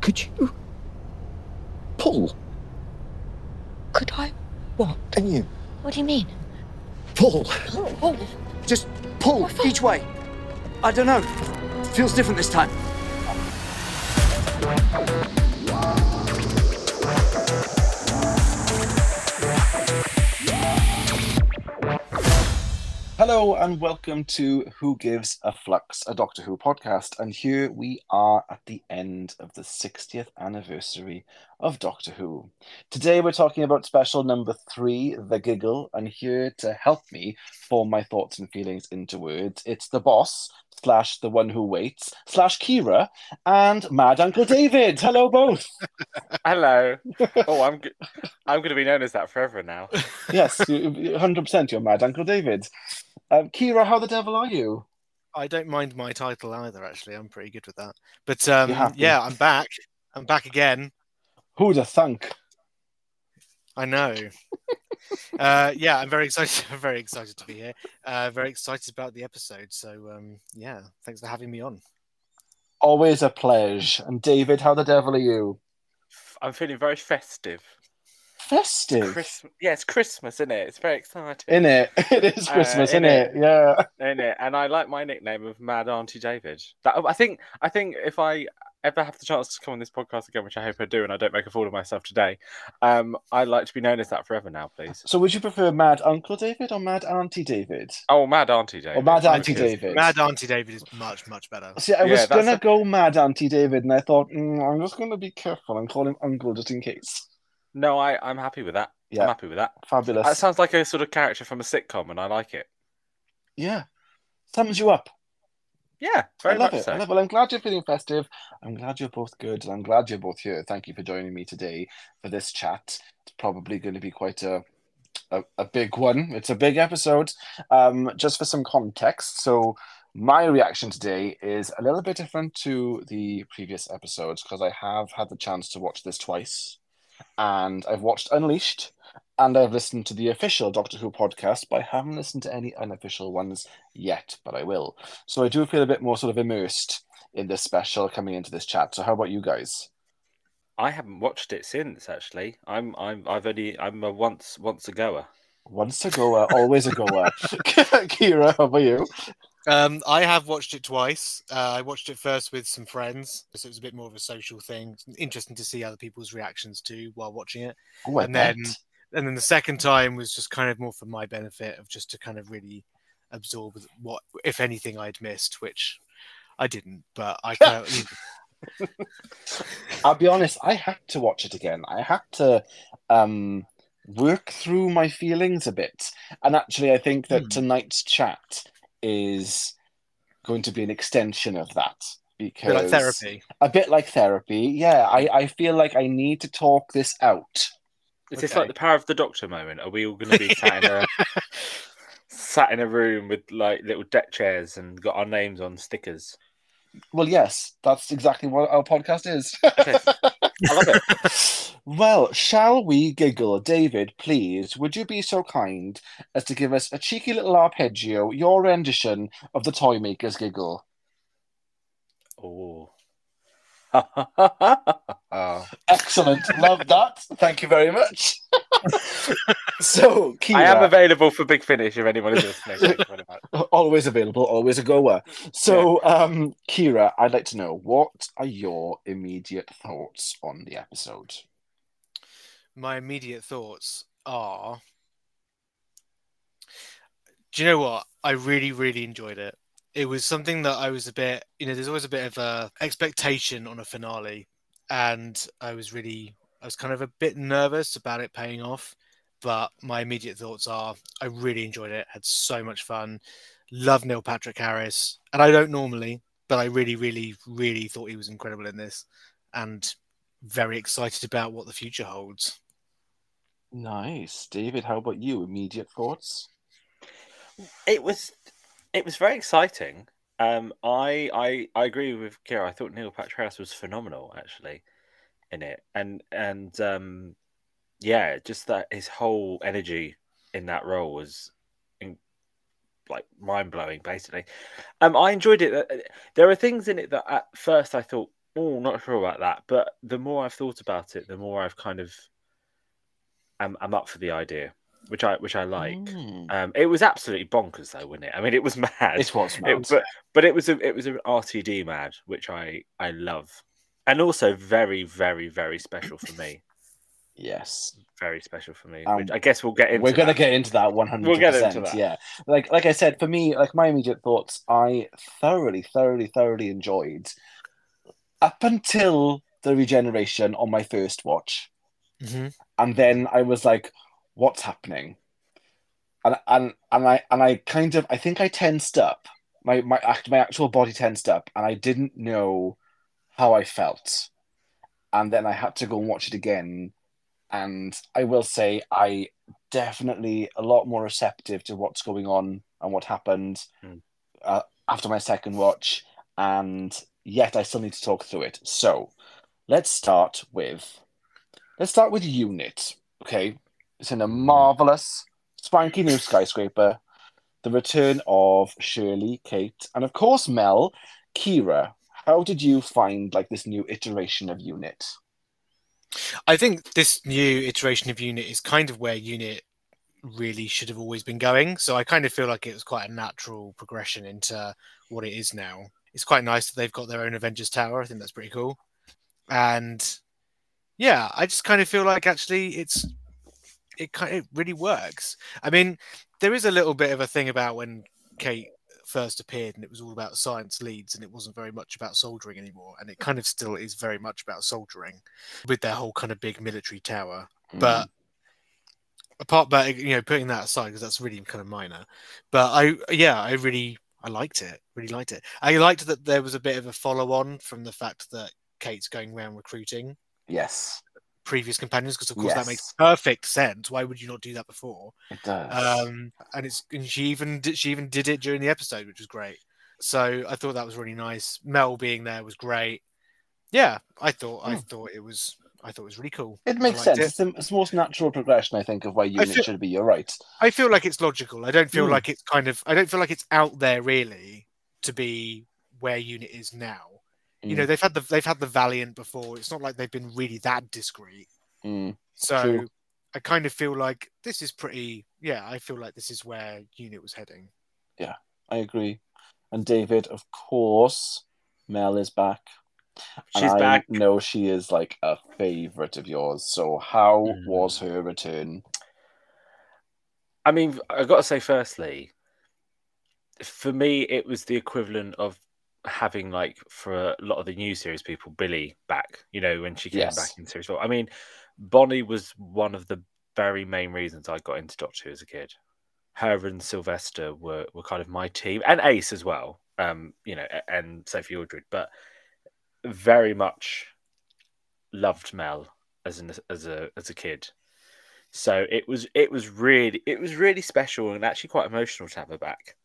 Could you pull? Could I? What? Can you What do you mean? pull? Oh, oh. Just pull What each way. I don't know. Feels different this time. Hello and welcome to Who Gives a Flux, a Doctor Who podcast. And here we are at the end of the 60th anniversary of Doctor Who. Today we're talking about special number three, The Giggle, and here to help me form my thoughts and feelings into words, it's the boss slash the one who waits slash Keira and Mad Uncle David. Hello both. Hello. Oh, I'm g- I'm going to be known as that forever now. yes, 100% you're Mad Uncle David. Um, Keira, how the devil are you? I don't mind my title either. Actually, I'm pretty good with that. But um, yeah, I'm back. I'm back again. Who'd have thunk? I know. Uh, yeah, I'm very excited. I'm very excited to be here. Uh, very excited about the episode. So um, yeah, thanks for having me on. Always a pleasure. And David, how the devil are you? I'm feeling very festive. Festive. Christmas. Yeah, it's Christmas, isn't it? It's very exciting. In it. It is Uh, Christmas, in innit? it? Yeah. Isn't it? And I like my nickname of Mad Auntie David. That I think. I think if I ever have the chance to come on this podcast again, which I hope I do, and I don't make a fool of myself today, um, I'd like to be known as that forever now, please. So would you prefer Mad Uncle David or Mad Auntie David? Oh, Mad Auntie David. Or Mad Auntie David? Mad Auntie David is much much better. See, I Yeah, was gonna a- go Mad Auntie David, and I thought mm, I'm just gonna be careful and call him Uncle just in case. No, I I'm happy with that. Yeah. I'm happy with that. Fabulous. That sounds like a sort of character from a sitcom, and I like it. yeah. Sums you up. Yeah, very I love much it. so. I love it. Well, I'm glad you're feeling festive. I'm glad you're both good, and I'm glad you're both here. Thank you for joining me today for this chat. It's probably going to be quite a a, a big one. It's a big episode. Um, just for some context, so my reaction today is a little bit different to the previous episodes because I have had the chance to watch this twice, and I've watched Unleashed. And I've listened to the official Doctor Who podcast, but I haven't listened to any unofficial ones yet, but I will. So I do feel a bit more sort of immersed in this special coming into this chat. So how about you guys? I haven't watched it since actually. I'm I'm I've only I'm a once once a goer. Once a goer, always a goer. Keira, how about you? Um, I have watched it twice. Uh, I watched it first with some friends, so it was a bit more of a social thing. Interesting to see other people's reactions too while watching it. Oh, and bet. then and then the second time was just kind of more for my benefit of just to kind of really absorb what if anything I'd missed, which I didn't, but I kind of, I'll be honest, I had to watch it again. I had to um, work through my feelings a bit. And actually, I think that Hmm. tonight's chat is going to be an extension of that. a Because bit like therapy. A bit like therapy. Yeah, I, I feel like I need to talk this out. Is this like the power of the Doctor moment? Are we all going to be sat in a sat in a room with like little deck chairs and got our names on stickers? Well, yes, that's exactly what our podcast is. Okay. I love it. well, shall we giggle? David, please, would you be so kind as to give us a cheeky little arpeggio, your rendition of the Toy Maker's giggle? Oh. Excellent. Love that. Thank you very much. so, Keira, I am available for Big Finish if anyone is listening. Thank you very much. always available, always a goer. So, um, Keira, I'd like to know what are your immediate thoughts on the episode? My immediate thoughts are Do you know what? I really, really enjoyed it. It was something that I was a bit, you know, there's always a bit of a expectation on a finale, and I was really, I was kind of a bit nervous about it paying off. But my immediate thoughts are, I really enjoyed it. Had so much fun. Love Neil Patrick Harris, and I don't normally, but I really, really, really thought he was incredible in this, and very excited about what the future holds. Nice. David, how about you? Immediate thoughts? It was it was very exciting. Um, I I I agree with Keira. I thought Neil Patrick Harris was phenomenal actually in it, and and um, yeah, just that his whole energy in that role was in, like mind blowing. Basically, um, I enjoyed it. Uh, There are things in it that at first I thought Oh, not sure about that. But the more I've thought about it, the more I've kind of I'm, I'm up for the idea, which I which I like. Mm. Um, it was absolutely bonkers though, wasn't it? I mean, it was mad. It was It- mad. but but it was a it was an RTD mad, which I I love, and also very very very special for me. yes. Very special for me. Um, which I guess we'll get into. We're gonna that. get into that one hundred. We'll get into that. Yeah, like like I said, for me, like my immediate thoughts, I thoroughly, thoroughly, thoroughly enjoyed up until the regeneration on my first watch, hmm and then I was like, "What's happening?" And and and I and I kind of I think I tensed up. My my act my actual body tensed up, and I didn't know how I felt. And then I had to go and watch it again, and I will say I definitely a lot more receptive to what's going on and what happened Mm. uh, after my second watch, and yet I still need to talk through it. So let's start with let's start with Unit. Okay, it's in a marvelous, swanky new skyscraper. The return of Shirley, Kate, and of course Mel, Keira. How did you find like this new iteration of Unit? I think this new iteration of Unit is kind of where Unit really should have always been going. So I kind of feel like it was quite a natural progression into what it is now. It's quite nice that they've got their own Avengers Tower. I think that's pretty cool. And yeah, I just kind of feel like actually it's it kind it really works. I mean, there is a little bit of a thing about when Kate first appeared and it was all about science leads and it wasn't very much about soldiering anymore and it kind of still is very much about soldiering with their whole kind of big military tower. Mm. But apart but you know putting that aside because that's really kind of minor but i yeah i really i liked it really liked it. I liked that there was a bit of a follow on from the fact that kate's going around recruiting. Yes, previous companions because of course that makes perfect sense why would you not do that before it does. um and it's and she even did she even did it during the episode which was great so i thought that was really nice mel being there was great yeah i thought i Hmm. thought it was i thought it was really cool it makes sense. it. It's the, it's the most natural progression, I think, of why Unit feel- should be. You're right. I feel like it's logical. I don't feel Hmm. like it's kind of. I don't feel like it's out there really to be where Unit is now. You Mm. know, they've had the they've had the Valiant before. It's not like they've been really that discreet. Mm. So True. I kind of feel like this is pretty. Yeah, I feel like this is where Unit was heading. Yeah, I agree. And David, of course, Mel is back. And She's I back. know she is like a favorite of yours. So how Mm. was her return? I mean, I got to say, firstly, for me, it was the equivalent of having like for a lot of the new series people, Billie back. You know, when she came Yes. back in series four. I mean, Bonnie was one of the very main reasons I got into Doctor Who as a kid. Her and Sylvester were were kind of my team, and Ace as well. Um, you know, and Sophie Aldred, but very much loved Mel as an as a as a kid. So it was it was really it was really special and actually quite emotional to have her back.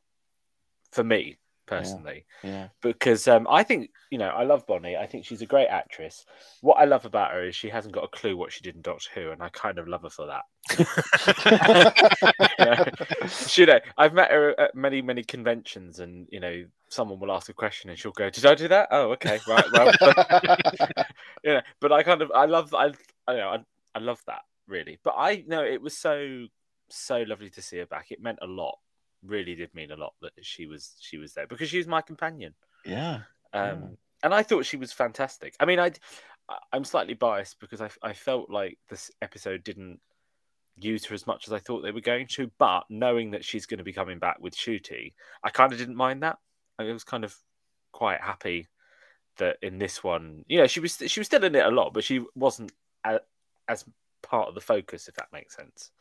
For me personally, Yeah. because um, I think you know I love Bonnie. I think she's a great actress. What I love about her is she hasn't got a clue what she did in Doctor Who, and I kind of love her for that. You know, she, know, I've met her at many many conventions, and you know, someone will ask a question, and she'll go, "Did I do that? Oh, okay, right, well." you know, but I kind of I love I I know I, I love that really. But I know it was so so lovely to see her back. It meant a lot. Really did mean a lot that she was she was there because she was my companion. yeah. Um, Yeah. and I thought she was fantastic. I mean, I I'm slightly biased because I I felt like this episode didn't use her as much as I thought they were going to, but knowing that she's going to be coming back with Ncuti, I kind of didn't mind that. I was kind of quite happy that in this one, you know, she was she was still in it a lot, but she wasn't as part of the focus, if that makes sense.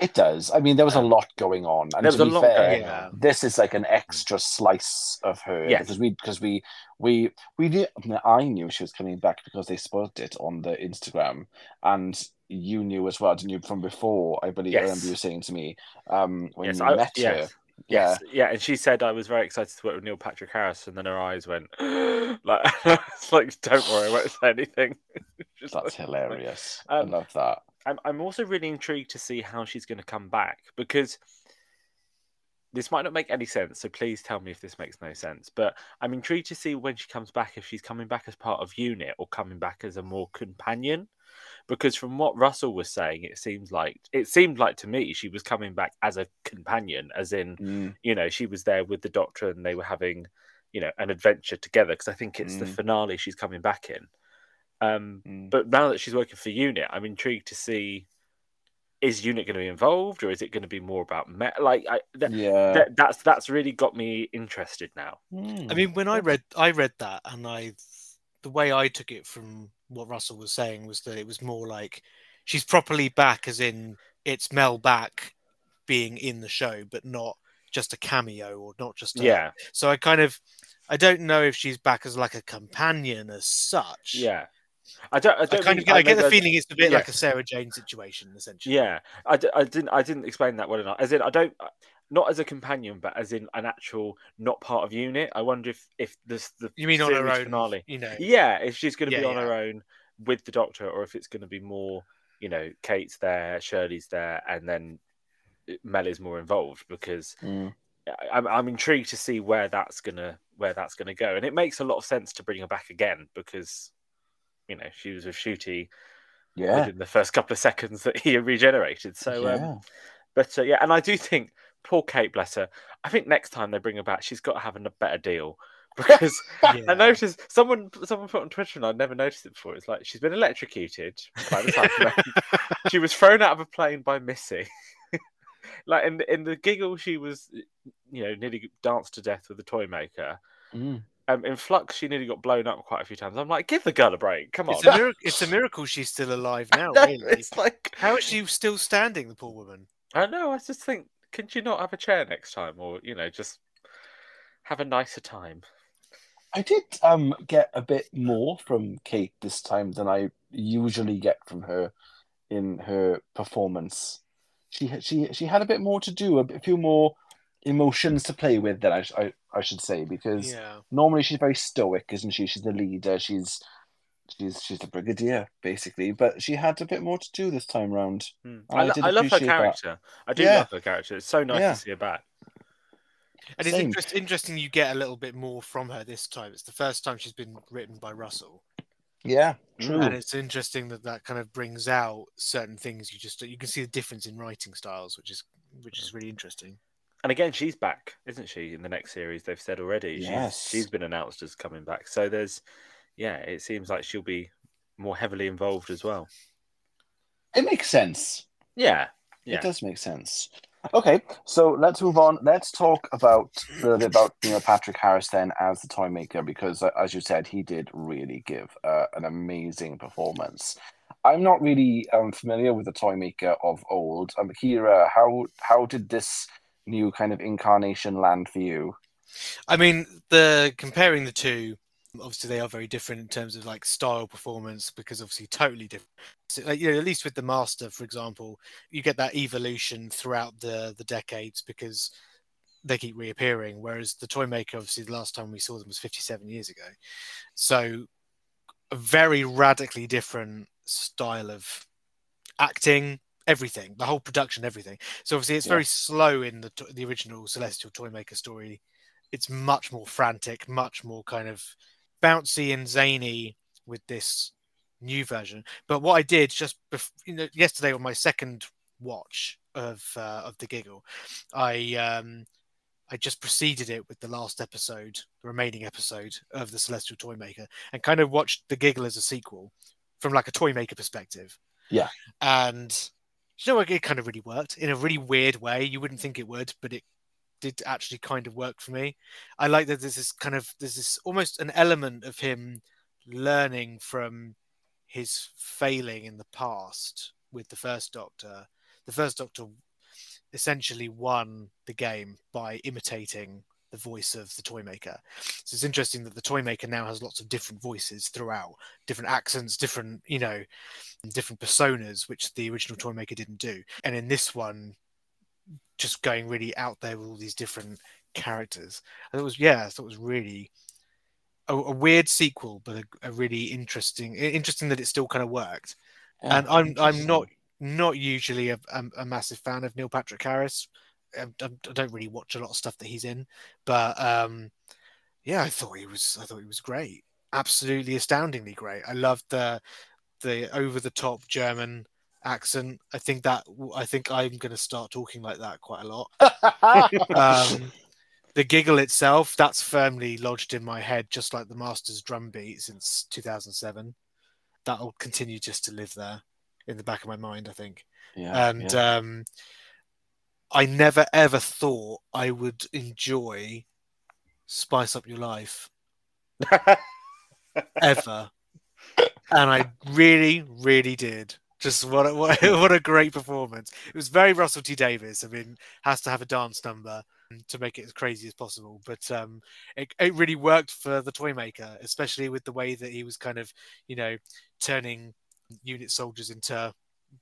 It does. I mean, there was a lot going on. And there to was a be lot fair, going Yeah. on. this is like an extra slice of her Yes. because we because we we we knew I knew she was coming back because they spoiled it on the Instagram and you knew as well, didn't you, from before? I believe I Yes. remember you saying to me um when yes, you I, met her. yes, Yeah. yeah. And she said I was very excited to work with Neil Patrick Harris, and then her eyes went like, it's like, don't worry, I won't say anything. Just That's like- hilarious. Um, I love that. I'm I'm also really intrigued to see how she's going to come back because this might not make any sense, so please tell me if this makes no sense. But I'm intrigued to see when she comes back if she's coming back as part of unit or coming back as a more companion. Because from what Russell was saying, it seems like it seemed like to me she was coming back as a companion, as in Mm, you know she was there with the Doctor and they were having you know an adventure together. Because I think it's the Mm. finale she's coming back in. Um, mm. but now that she's working for Unit, I'm intrigued to see is Unit going to be involved or is it going to be more about me- like I, th- yeah. th- that's that's really got me interested now. Mm. I mean, when I read, I read that, and I, the way I took it from what Russell was saying was that it was more like she's properly back, as in it's Mel back being in the show, but not just a cameo or not just a, Yeah, So I kind of, I don't know if she's back as like a companion as such. yeah. I don't. I I don't kind of think- get, I get the know feeling it's a bit yeah. like a Sarah Jane situation, essentially. Yeah, I, d- I didn't. I didn't explain that well enough. As in, I don't. Not as a companion, but as in an actual not part of Unit. I wonder if if this the You mean on her own? finale. You know. Yeah, if she's going to Yeah, be on yeah. her own with the Doctor, or if it's going to be more, you know, Kate's there, Shirley's there, and then Mel is more involved because Mm. I- I'm, I'm intrigued to see where that's gonna where that's gonna go, and it makes a lot of sense to bring her back again because you know she was with Ncuti Yeah. In the first couple of seconds that he regenerated. So, yeah. um, but uh, yeah, and I do think poor Kate, bless her. I think next time they bring her back, she's got to have a better deal because I noticed someone someone put on Twitter and I'd never noticed it before. It's like she's been electrocuted by the Cybermen. she was thrown out of a plane by Missy. like in in the giggle, she was you know nearly danced to death with the toy maker. Mm. Um, in Flux, she nearly got blown up quite a few times. I'm like, give the girl a break. Come on. It's a, miracle, it's a miracle she's still alive now, No, really. it's like How is she still standing, the poor woman? I know. I just think, could you not have a chair next time, or you know, just have a nicer time? I did um get a bit more from Kate this time than I usually get from her in her performance. She she she had a bit more to do, a, bit- a few more emotions to play with than I, I I should say because Yeah. normally she's very stoic, isn't she? She's the leader. She's she's she's the brigadier basically, but she had a bit more to do this time round. Hmm. I I, did I love her appreciate that. character. I do Yeah. love her character. It's so nice Yeah. to see her back. And it's Same. interest, interesting you get a little bit more from her this time. It's the first time she's been written by Russell. Yeah, Mm. true. And it's interesting that that kind of brings out certain things. You just you can see the difference in writing styles, which is which is really interesting. And again, she's back, isn't she? In the next series, they've said already. Yes. She's, she's been announced as coming back. So there's, yeah, it seems like she'll be more heavily involved as well. It makes sense. Yeah, yeah. It does make sense. Okay, so let's move on. Let's talk about a little bit about you know Patrick Harris then as the toy maker because, uh, as you said, he did really give uh, an amazing performance. I'm not really um, familiar with the toy maker of old. Um, Keira, how how did this new kind of incarnation land for you? I mean, the comparing the two, obviously they are very different in terms of like style performance because obviously totally different. So, like, you know, at least with the Master, for example, you get that evolution throughout the the decades because they keep reappearing. Whereas the Toy Maker, obviously, the last time we saw them was 57 years ago. So a very radically different style of acting, everything, the whole production, everything. So obviously, it's Yeah. very slow in the the original Celestial Toymaker story. It's much more frantic, much more kind of bouncy and zany with this new version. But what I did just bef- you know yesterday on my second watch of uh, of the Giggle, I um I just preceded it with the last episode, the remaining episode of the Celestial Toymaker, and kind of watched the Giggle as a sequel from like a Toymaker perspective. Yeah. And you know, it kind of really worked in a really weird way. You wouldn't think it would, but it did actually kind of work for me. I like that there's this kind of there's this almost an element of him learning from his failing in the past with the first Doctor. The first Doctor essentially won the game by imitating the voice of the Toymaker. So it's interesting that the Toymaker now has lots of different voices throughout, different accents, different, you know, different personas, which the original Toymaker didn't do. And in this one, just going really out there with all these different characters. Thought it was, yeah, I thought it was really a, a weird sequel, but a, a really interesting, interesting that it still kind of worked. and I'm I'm not not usually a, a massive fan of Neil Patrick Harris. I, I don't really watch a lot of stuff that he's in, but um, yeah, I thought he was I thought he was great, absolutely astoundingly great. I loved the the over the top German accent. I think that I think I'm going to start talking like that quite a lot. Um, the giggle itself, that's firmly lodged in my head, just like the Masters drum beat since 2007. That'll continue just to live there in the back of my mind, I think. yeah, and yeah. um, I never ever thought I would enjoy Spice Up Your Life ever, and I really, really did. Just what a, what, a- what a great performance! It was very Russell T Davies. I mean, has to have a dance number to make it as crazy as possible, but um, it it really worked for the toy maker, especially with the way that he was kind of, you know, turning unit soldiers into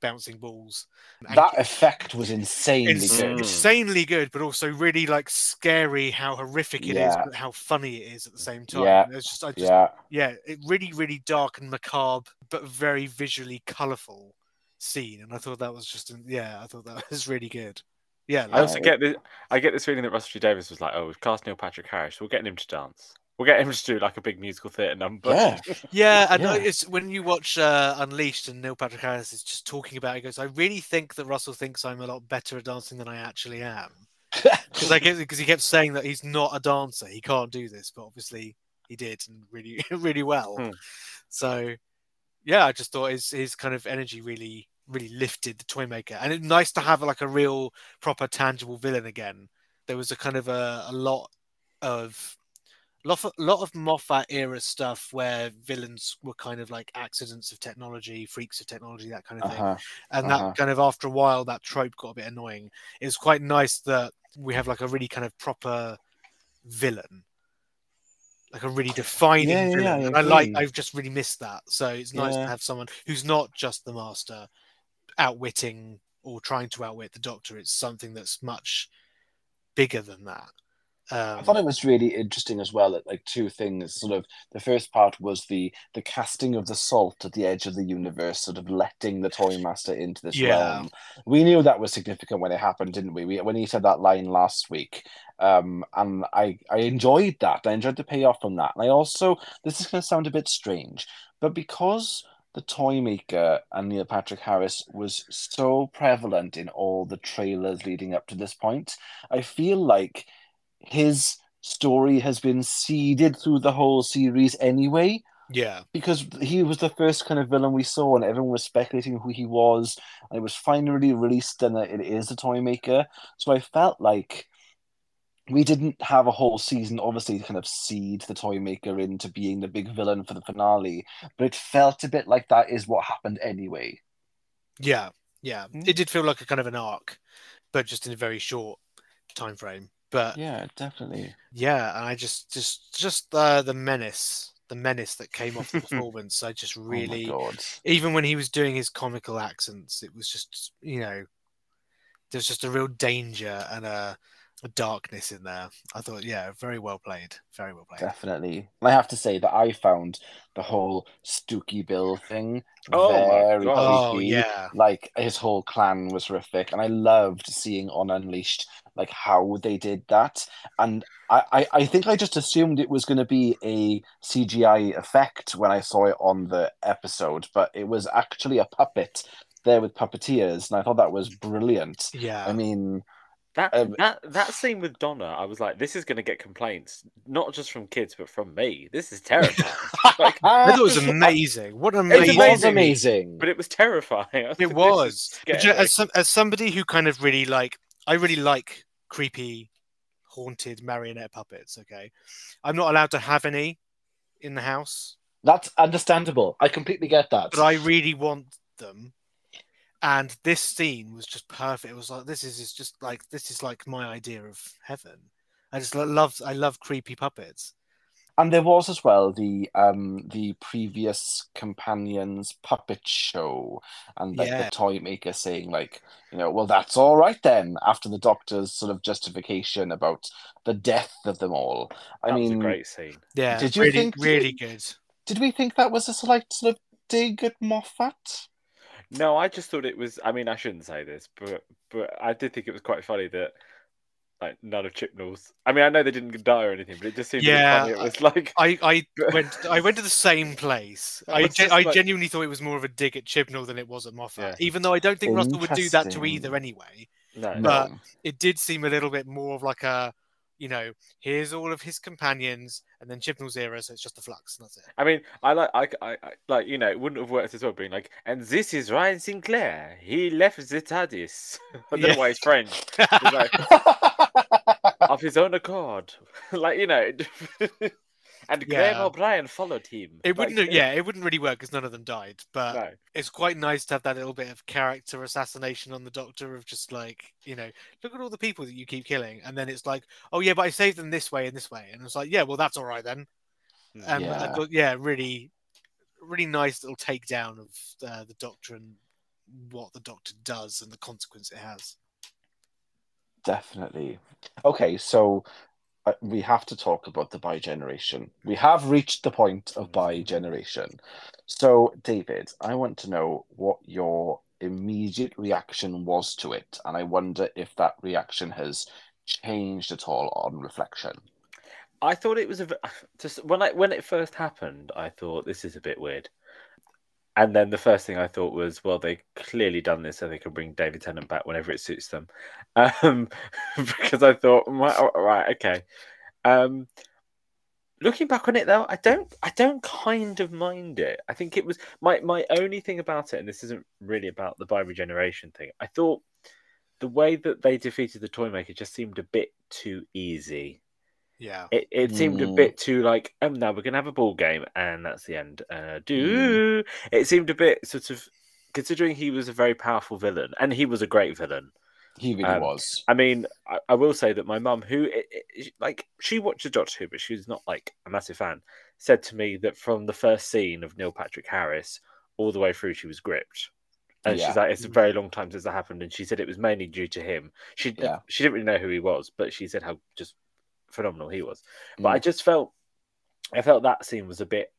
bouncing balls. And that effect was insanely it's good. insanely good, but also really like scary how horrific it is, Yeah. but how funny it is at the same time. Yeah. It's just, I just, yeah. Yeah, it really, really dark and macabre, but very visually colourful scene. And I thought that was just, yeah, I thought that was really good. Yeah, I also get this. I get this feeling that Russell T Davies was like, "Oh, we've cast Neil Patrick Harris. We're getting him to dance. We'll get him to do like a big musical theatre number." yeah, Yeah, and Yeah. it's when you watch uh, Unleashed and Neil Patrick Harris is just talking about. It, he goes, "I really think that Russell thinks I'm a lot better at dancing than I actually am." Because I because he kept saying that he's not a dancer, he can't do this, but obviously he did and really really well. Hmm. So yeah, I just thought his his kind of energy really really lifted the toy maker, and it's nice to have like a real proper tangible villain again. There was a kind of a, a lot of lot of, lot of Moffat era stuff where villains were kind of like accidents of technology, freaks of technology, that kind of thing. uh-huh. And uh-huh. that kind of after a while, that trope got a bit annoying. It was quite nice that we have like a really kind of proper villain, like a really defining Yeah, yeah, villain. I and I like, I've just really missed that. So it's nice Yeah. to have someone who's not just the master outwitting or trying to outwit the doctor. It's something that's much bigger than that. Um, I thought it was really interesting as well that like two things sort of the first part was the the casting of the salt at the edge of the universe sort of letting the toy master into this Yeah. realm we knew that was significant when it happened didn't we, we when he said that line last week um and i i enjoyed that i enjoyed the payoff from that and i also this is going to sound a bit strange but because the toy maker and Neil Patrick Harris was so prevalent in all the trailers leading up to this point. I feel like his story has been seeded through the whole series anyway yeah, because he was the first kind of villain we saw and everyone was speculating who he was and it was finally released and that it is the toy maker so i felt like we didn't have a whole season obviously to kind of seed the toy maker into being the big villain for the finale but it felt a bit like that is what happened anyway yeah, yeah. Mm. It did feel like a kind of an arc, but just in a very short time frame. But yeah definitely yeah, and I just just just uh, the menace, the menace that came off the performance. I just really, oh even when he was doing his comical accents, it was just you know, there's just a real danger and a, a darkness in there. I thought, yeah, very well played, very well played. Definitely. I have to say that I found the whole Stooky Bill thing Oh very. Oh yeah, Like his whole clan was horrific, and I loved seeing on Unleashed like how they did that. And I, I, I think I just assumed it was going to be a CGI effect when I saw it on the episode, but it was actually a puppet there with puppeteers, and I thought that was brilliant. yeah. I mean, That Um, that that scene with Donna, I was like, this is going to get complaints, not just from kids, but from me. This is terrifying. like, I thought it was amazing. What an it amazing! was amazing. but it was terrifying. Was It like, was. you know, as, some, as somebody who kind of really like, I really like creepy, haunted marionette puppets. Okay, I'm not allowed to have any in the house, That's understandable. I completely get that. but I really want them. And this scene was just perfect. It was like this is is just like this is like my idea of heaven. I just love I love creepy puppets. And there was as well the um the previous companions puppet show and like Yeah. the toy maker saying like, you know, well that's all right then after the doctor's sort of justification about the death of them all. I that was mean a great scene. Yeah, Did you really, think- really good? did we think that was a slight sort of dig at Moffat? No, I just thought it was. I mean, I shouldn't say this, but but I did think it was quite funny that like none of Chibnall's. I mean, I know they didn't die or anything, but it just seemed Yeah, yeah, funny. It was like I, I went I went to the same place. I I, was gen- just I genuinely thought it was more of a dig at Chibnall than it was at Moffat. Yeah. Even though I don't think Russell would do that to either anyway. no, No. But- It did seem a little bit more of like a, you know, here's all of his companions, and then Chibnall's era, so it's just the flux, and that's it. I mean, I like, I, I, I- like, you know, it wouldn't have worked as well being like, and this is Ryan Sinclair. He left the TARDIS. I don't Yeah. know why he's French. He's like, of his own accord. like, you know, and Graham Yeah. O'Brien followed him. It wouldn't, Like, yeah, it wouldn't really work because none of them died. But No. it's quite nice to have that little bit of character assassination on the Doctor of just like, you know, look at all the people that you keep killing, and then it's like, oh yeah, but I saved them this way and this way, and it's like, yeah, well that's all right then. And Yeah. I thought, yeah, really, really nice little takedown of uh, the Doctor and what the Doctor does and the consequence it has. Definitely. Okay, so uh, we have to talk about the bi generation. We have reached the point of bi generation. So, David, I want to know what your immediate reaction was to it, and I wonder if that reaction has changed at all on reflection. I thought it was a just when I when it first happened, I thought this is a bit weird. And then the first thing I thought was, well, they clearly done this so they can bring David Tennant back whenever it suits them. Um, because I thought, right, okay. Um, looking back on it though, I don't, I don't kind of mind it. I think it was my my only thing about it, and this isn't really about the bi regeneration thing. I thought the way that they defeated the Toymaker just seemed a bit too easy Yeah. it, it seemed a Mm. bit too like um now we're gonna have a ball game and that's the end uh do it seemed a bit sort of considering he was a very powerful villain and he was a great villain He really Um, was. i mean i, I will say that my mum who i i like she watched the doctor who but she's not like a massive fan said to me that from the first scene of neil patrick harris all the way through she was gripped and Yeah. she's like it's a very long time since that happened and she said it was mainly due to him she Yeah. she didn't really know who he was but she said how just phenomenal he was but I Mm. just felt I felt that scene was a bit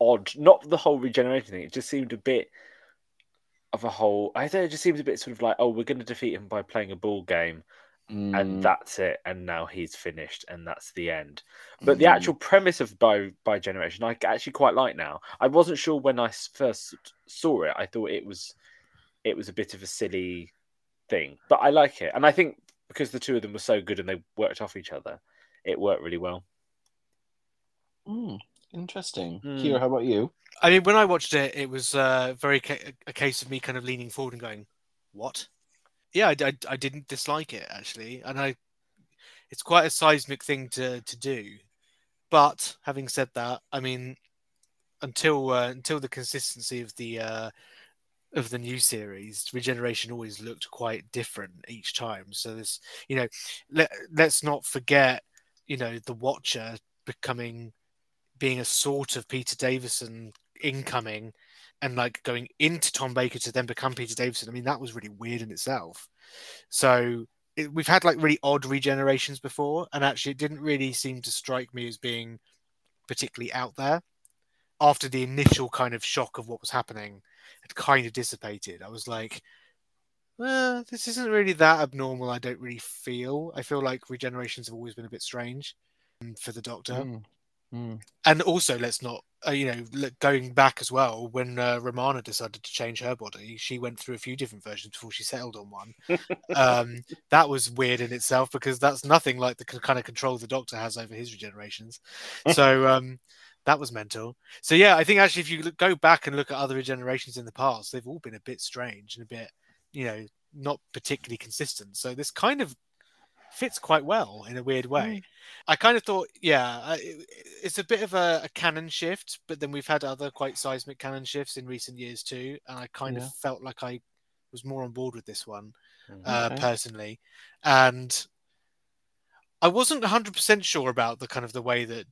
odd. Not the whole regeneration thing. It just seemed a bit of a whole. I don't know. It just seems a bit sort of like, oh, we're going to defeat him by playing a ball game, Mm, and that's it. And now he's finished, and that's the end. But the mm. actual premise of by by generation, I actually quite like now. I wasn't sure when I first saw it. I thought it was it was a bit of a silly thing, but I like it, and I think because the two of them were so good and they worked off each other, it worked really well. Mm, interesting. Mm. Keira, how about you? I mean, when I watched it, it was uh, very ca- a case of me kind of leaning forward and going, "What?" Yeah, I, I, I didn't dislike it actually, and I, it's quite a seismic thing to to do. But having said that, I mean, until uh, until the consistency of the uh, of the new series, regeneration always looked quite different each time. So this, you know, let let's not forget, you know, the Watcher becoming being a sort of Peter Davison incoming and like going into Tom Baker to then become Peter Davison. I mean, that was really weird in itself. So it, we've had like really odd regenerations before, and actually, it didn't really seem to strike me as being particularly out there. After the initial kind of shock of what was happening had kind of dissipated, I was like, well, this isn't really that abnormal. I don't really feel. I feel like regenerations have always been a bit strange um, for the Doctor Mm, mm. and also let's not uh, you know going back as well when uh, romana decided to change her body she went through a few different versions before she settled on one um, that was weird in itself because that's nothing like the kind of control the doctor has over his regenerations so um, that was mental so yeah i think actually if you look, go back and look at other regenerations in the past they've all been a bit strange and a bit you know not particularly consistent so this kind of fits quite well in a weird way I kind of thought, yeah, it- it's a bit of a, a canon shift, but then we've had other quite seismic canon shifts in recent years too, and I kind Yeah. of felt like I was more on board with this one Mhm. uh, Okay. personally, and I wasn't 100 percent sure about the kind of the way that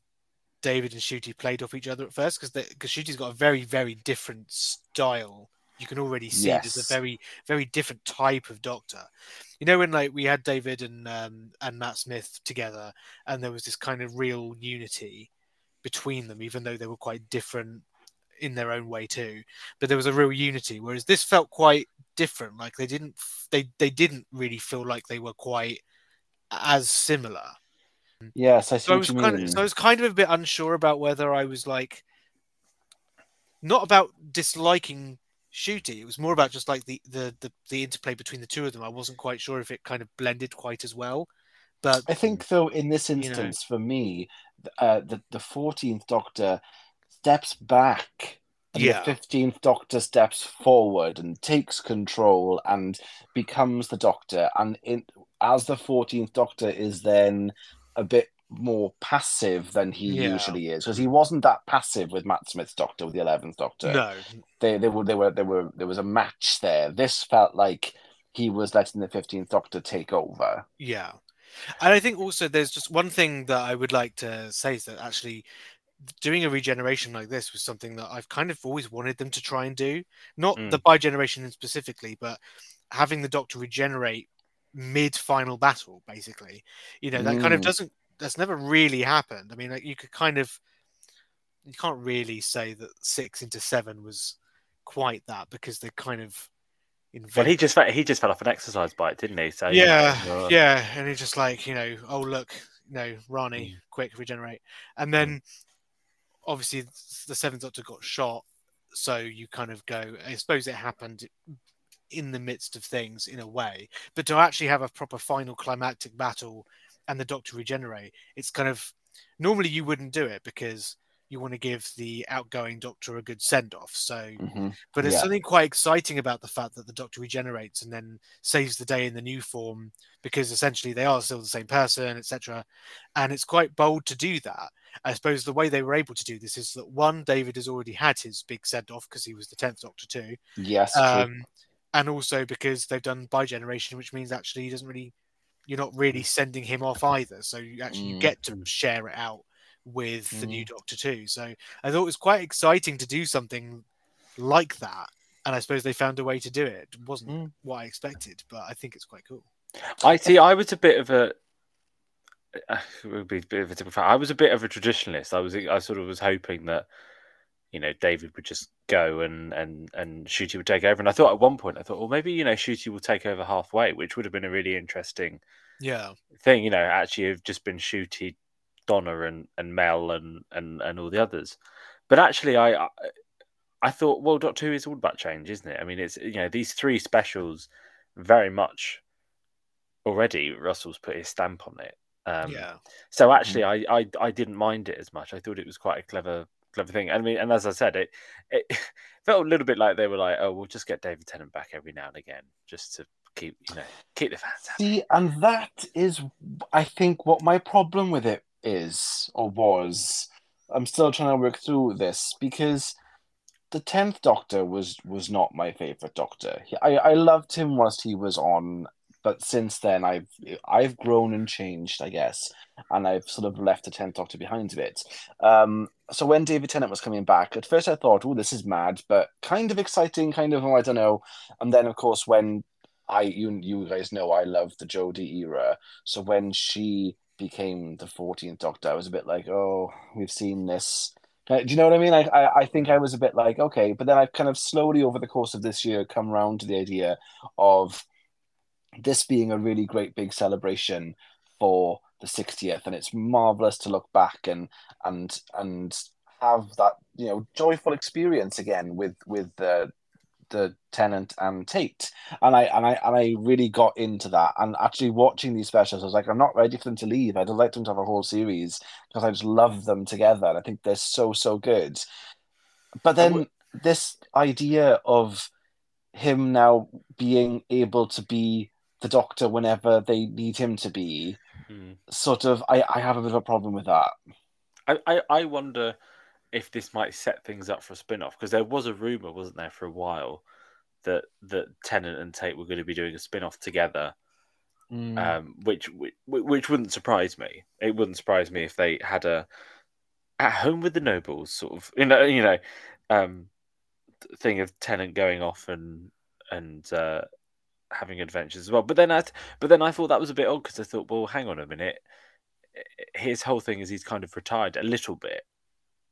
David and Ncuti played off each other at first because because Ncuti's got a very very different style. You can already see there's a very very different type of Doctor. You know when like we had David and um, and Matt Smith together, and there was this kind of real unity between them, even though they were quite different in their own way too. But there was a real unity. Whereas this felt quite different. Like they didn't they they didn't really feel like they were quite as similar. Yes, I see So I what was kind of, so I was kind of a bit unsure about whether I was like not about disliking Ncuti. It was more about just like the, the the the interplay between the two of them. I wasn't quite sure if it kind of blended quite as well. But I think, though, in this know. instance, for me, uh, the the fourteenth Doctor steps back, and Yeah. the fifteenth Doctor steps forward and takes control and becomes the Doctor. And in, as the fourteenth Doctor is then a bit more passive than he Yeah. usually is, because he wasn't that passive with Matt Smith's Doctor, with the eleventh Doctor. no, They they were they were they were there was a match there. This felt like he was letting the fifteenth Doctor take over. Yeah. And I think also there's just one thing that I would like to say is that actually doing a regeneration like this was something that I've kind of always wanted them to try and do. Not Mm. the bi-generation specifically, but having the doctor regenerate mid final battle, basically. You know, that kind of Mm. doesn't that's never really happened. I mean, like you could kind of you can't really say that six into seven was quite that because they kind of Well, he just fell, he just fell off an exercise bike, didn't he? So you yeah, know, yeah, and it's just like you know, oh look, you know, Rani, mm. quick regenerate, and mm. then obviously the seventh Doctor got shot, so you kind of go. I suppose it happened in the midst of things in a way, but to actually have a proper final climactic battle and the Doctor regenerate, it's kind of normally you wouldn't do it because you want to give the outgoing Doctor a good send off. So Mhm. but there's Yeah. something quite exciting about the fact that the Doctor regenerates and then saves the day in the new form because essentially they are still the same person, etc. And it's quite bold to do that. I suppose the way they were able to do this is that one, David has already had his big send off because he was the tenth Doctor too, Yes, um, and also because they've done bi generation, which means actually he doesn't really, you're not really sending him off either. So you actually you Mm. get to share it out with the new Doctor too. So I thought it was quite exciting to do something like that, and I suppose they found a way to do it. It wasn't Mm. what I expected, but I think it's quite cool. I see. I was a bit of a. uh, It would be a bit of a typical. I was a bit of a traditionalist. I was. I sort of was hoping that, you know, David would just go and and and Ncuti would take over. And I thought at one point, I thought, well, maybe you know, Ncuti will take over halfway, which would have been a really interesting Yeah, thing. You know, actually have just been Ncuti, Donna, and and Mel, and and and all the others. But actually, I. I I thought, well, Doctor Who is all about change, isn't it? I mean, it's you know these three specials, very much already. Russell's put his stamp on it. Um, yeah, So actually, I, I I didn't mind it as much. I thought it was quite a clever clever thing. I mean, and as I said, it it felt a little bit like they were like, oh, we'll just get David Tennant back every now and again, just to keep you know keep the fans happy. See, and that is, I think, what my problem with it is or was. I'm still trying to work through this because the tenth Doctor was was not my favorite Doctor. I I loved him whilst he was on, but since then I've I've grown and changed, I guess, and I've sort of left the tenth Doctor behind a bit. Um, so when David Tennant was coming back, at first I thought, "Oh, this is mad," but kind of exciting, kind of oh, I don't know. And then of course when I you you guys know I love the Jodie era, so when she became the fourteenth Doctor, I was a bit like, "Oh, we've seen this." Do you know what I mean? I, I I think I was a bit like, okay, but then I've kind of slowly over the course of this year come around to the idea of this being a really great big celebration for the 60th and it's marvelous to look back and and and have that you know joyful experience again with with the the Tennant and tate. And i and i and i really got into that. And actually watching these specials i was like i'm not ready for them to leave. I'd like them to have a whole series because i just love them together and i think they're so so good. But then this idea of him now being able to be the doctor whenever they need him to be Hmm. sort of i i have a bit of a problem with that I, I I wonder if this might set things up for a spin off because there was a rumor, wasn't there, for a while that that Tennant and Tate were going to be doing a spin off together. Mm. um, which, which which wouldn't surprise me. It wouldn't surprise me if they had a at home with the nobles sort of you know you know um, thing of Tennant going off and and uh, having adventures as well. But then I but then I thought that was a bit odd because I thought, well, hang on a minute. His whole thing is he's kind of retired a little bit.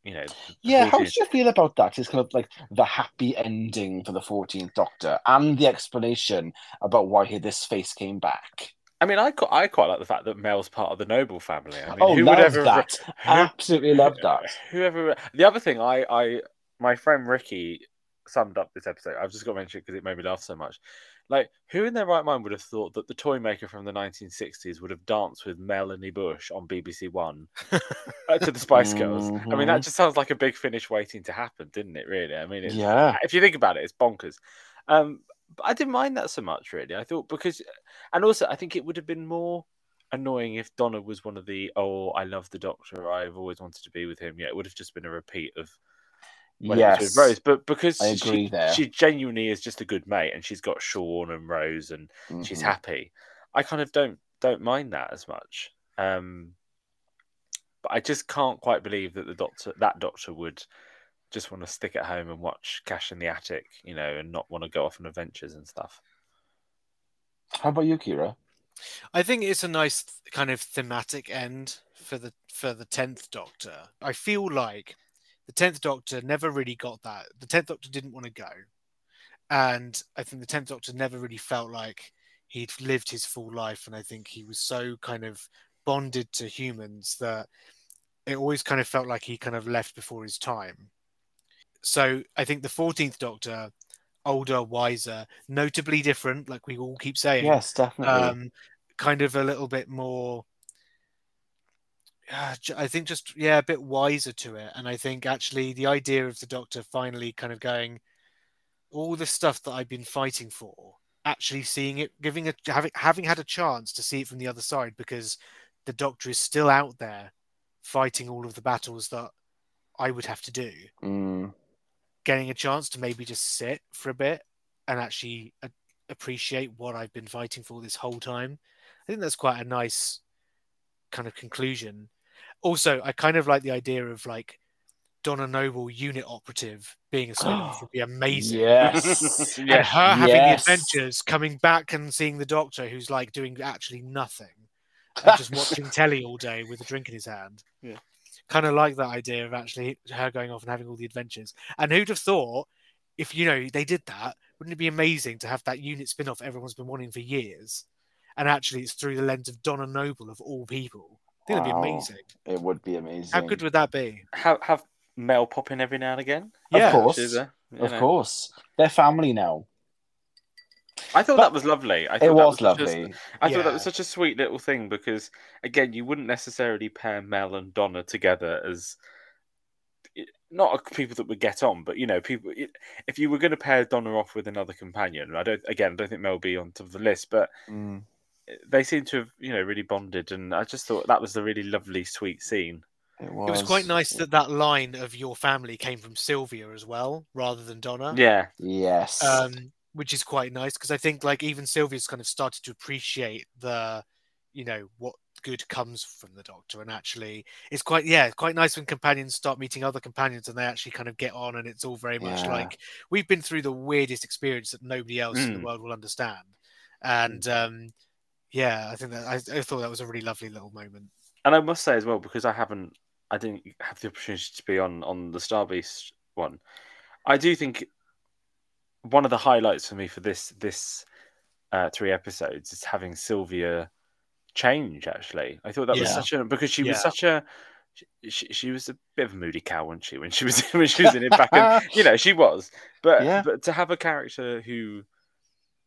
You know. Yeah, how do you feel about that? It's kind of like the happy ending for the 14th Doctor and the explanation about why he, this face came back. I mean, I quite, I quite like the fact that Mel's part of the noble family. I mean, oh, who would ever that. who- Absolutely love that. Whoever. The other thing, I, I, my friend Ricky summed up this episode. I've just got to mention it because it made me laugh so much. Like, who in their right mind would have thought that the toy maker from the 1960s would have danced with Melanie Bush on BBC One uh, to the Spice Girls? I mean, that just sounds like a big finish waiting to happen, didn't it? Really? I mean, it's, Yeah. if you think about it, it's bonkers. Um, but I didn't mind that so much, really. I thought because, and also, I think it would have been more annoying if Donna was one of the oh, I love the Doctor, I've always wanted to be with him. Yeah, it would have just been a repeat of when it was with Rose. But because I she, there. she genuinely is just a good mate, and she's got Shaun and Rose, and she's Mhm. happy. I kind of don't don't mind that as much. Um, but I just can't quite believe that the doctor that doctor would just want to stick at home and watch Cash in the Attic, you know, and not want to go off on adventures and stuff. How about you, Keira? I think it's a nice kind of thematic end for the for the tenth Doctor. I feel like the tenth Doctor never really got that. The tenth Doctor didn't want to go, and I think the tenth Doctor never really felt like he'd lived his full life. And I think he was so kind of bonded to humans that it always kind of felt like he kind of left before his time. So I think the fourteenth Doctor, older, wiser, notably different, like we all keep saying Yes, definitely. um, kind of a little bit more. I think just yeah, a bit wiser to it, and I think actually the idea of the Doctor finally kind of going, all the stuff that I've been fighting for, actually seeing it, giving it, having having had a chance to see it from the other side, because the Doctor is still out there fighting all of the battles that I would have to do Mm, getting a chance to maybe just sit for a bit and actually a- appreciate what I've been fighting for this whole time. I think that's quite a nice kind of conclusion. Also, I kind of like the idea of like Donna Noble unit operative being a spin-off would be amazing. yes. And yeah, her having the adventures, coming back and seeing the doctor who's like doing actually nothing and just watching telly all day with a drink in his hand. Yeah. Kind of like that idea of actually her going off and having all the adventures. And who'd have thought if you know they did that, wouldn't it be amazing to have that unit spin-off everyone's been wanting for years? And actually it's through the lens of Donna Noble of all people. I think that'd be amazing. It would be amazing. How good would that be? have have Mel pop in every now and again. Of Yeah. course. A- Of know. course. They're family now. I thought But- that was lovely. I thought It that was such a- lovely. I thought that was such a sweet little thing because, again, you wouldn't necessarily pair Mel and Donna together as not people that would get on, but you know, people. If you were going to pair Donna off with another companion, I don't. Again, I don't think Mel would be on top of the list, but Mm, they seem to have, you know, really bonded, and I just thought that was a really lovely, sweet scene. it was. It was quite nice that that line of your family came from Sylvia as well, rather than Donna. Yeah, Yes. um, which is quite nice because I think like even Sylvia's kind of started to appreciate the, you know, what good comes from the Doctor, and actually it's quite yeah, quite nice when companions start meeting other companions and they actually kind of get on, and it's all very much Yeah. like we've been through the weirdest experience that nobody else in Mm. the world will understand, and um, yeah, I think that I, I thought that was a really lovely little moment. and I must say as well because I haven't, I didn't have the opportunity to be on on the Starbeast one. I do think one of the highlights for me for this this uh, three episodes is having Sylvia change. Actually, I thought that was such a because she was such a. She, she was a bit of a moody cow, wasn't she? When she was when she was in it back, in, you know, she was. But Yeah. but to have a character who,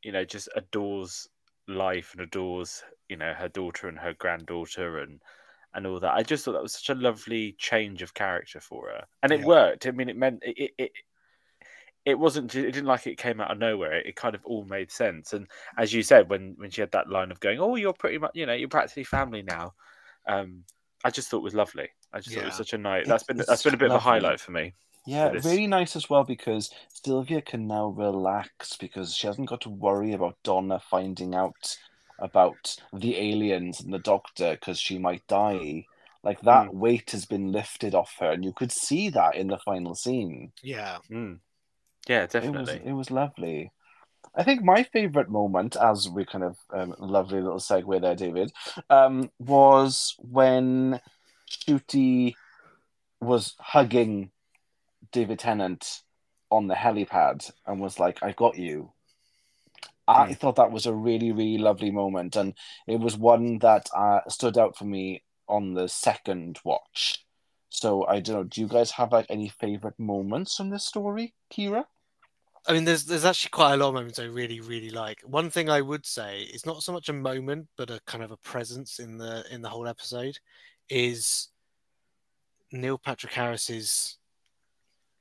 you know, just adores life and adores, you know, her daughter and her granddaughter and and all that. I just thought that was such a lovely change of character for her, and it Yeah. worked. I mean, it meant it. it, it wasn't. It didn't like it came out of nowhere. It, kind of all made sense. And as you said, when when she had that line of going, "Oh, you're pretty much, you know, you're practically family now," um, I just thought it was lovely. I just thought it was such a night. It's- That's been it's that's been a bit of a highlight for me. Yeah, this. really nice as well because Sylvia can now relax because she hasn't got to worry about Donna finding out about the aliens and the doctor because she might die. Like that weight has been lifted off her, and you could see that in the final scene. Yeah, Mm. Yeah, It was definitely. it was lovely. I think my favorite moment, as we kind of um, lovely little segue there, David, um, was when Ncuti was hugging David Tennant on the helipad and was like, "I got you." I thought that was a really, really lovely moment, and it was one that uh, stood out for me on the second watch. So I don't know. Do you guys have like any favorite moments from this story, Keira? I mean, there's there's actually quite a lot of moments I really really like. One thing I would say is not so much a moment, but a kind of a presence in the in the whole episode, is Neil Patrick Harris's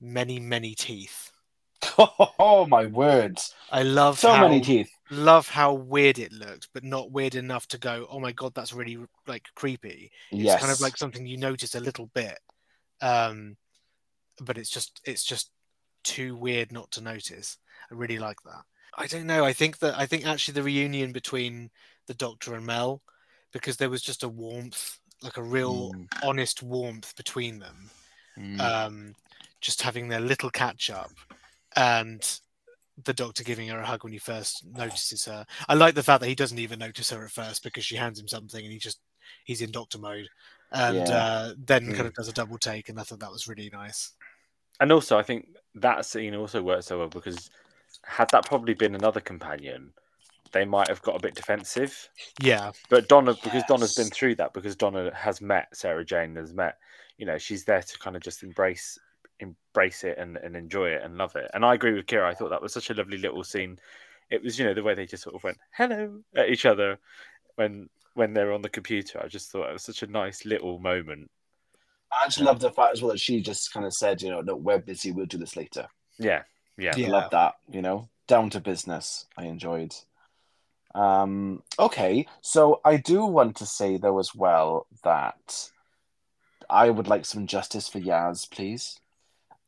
many many teeth. Oh my words! I love So how, many teeth. Love how weird it looked, but not weird enough to go, oh my god, that's really like creepy. It's yes. kind of like something you notice a little bit, um, but it's just it's just too weird not to notice. I really like that. I don't know. I think that I think actually the reunion between the Doctor and Mel, because there was just a warmth, like a real Mm, honest warmth between them. mm. Um, just having their little catch up, and the Doctor giving her a hug when he first notices her. I like the fact that he doesn't even notice her at first because she hands him something and he just he's in Doctor mode, and Yeah. uh, then Mm. kind of does a double take, and I thought that was really nice. And also, I think that scene also worked so well because had that probably been another companion, they might have got a bit defensive. Yeah, But Donna, because Donna's been through that, because Donna has met Sarah Jane, has met, you know, she's there to kind of just embrace embrace it and, and enjoy it and love it. And I agree with Keira. I thought that was such a lovely little scene. It was, you know, the way they just sort of went hello at each other when when they're on the computer. I just thought it was such a nice little moment. I just love the fact as well that she just kind of said, you know, no, we're busy. We'll do this later. Yeah, yeah. I love that. You know, down to business. I enjoyed. Um, okay, so I do want to say though as well that I would like some justice for Yaz, please.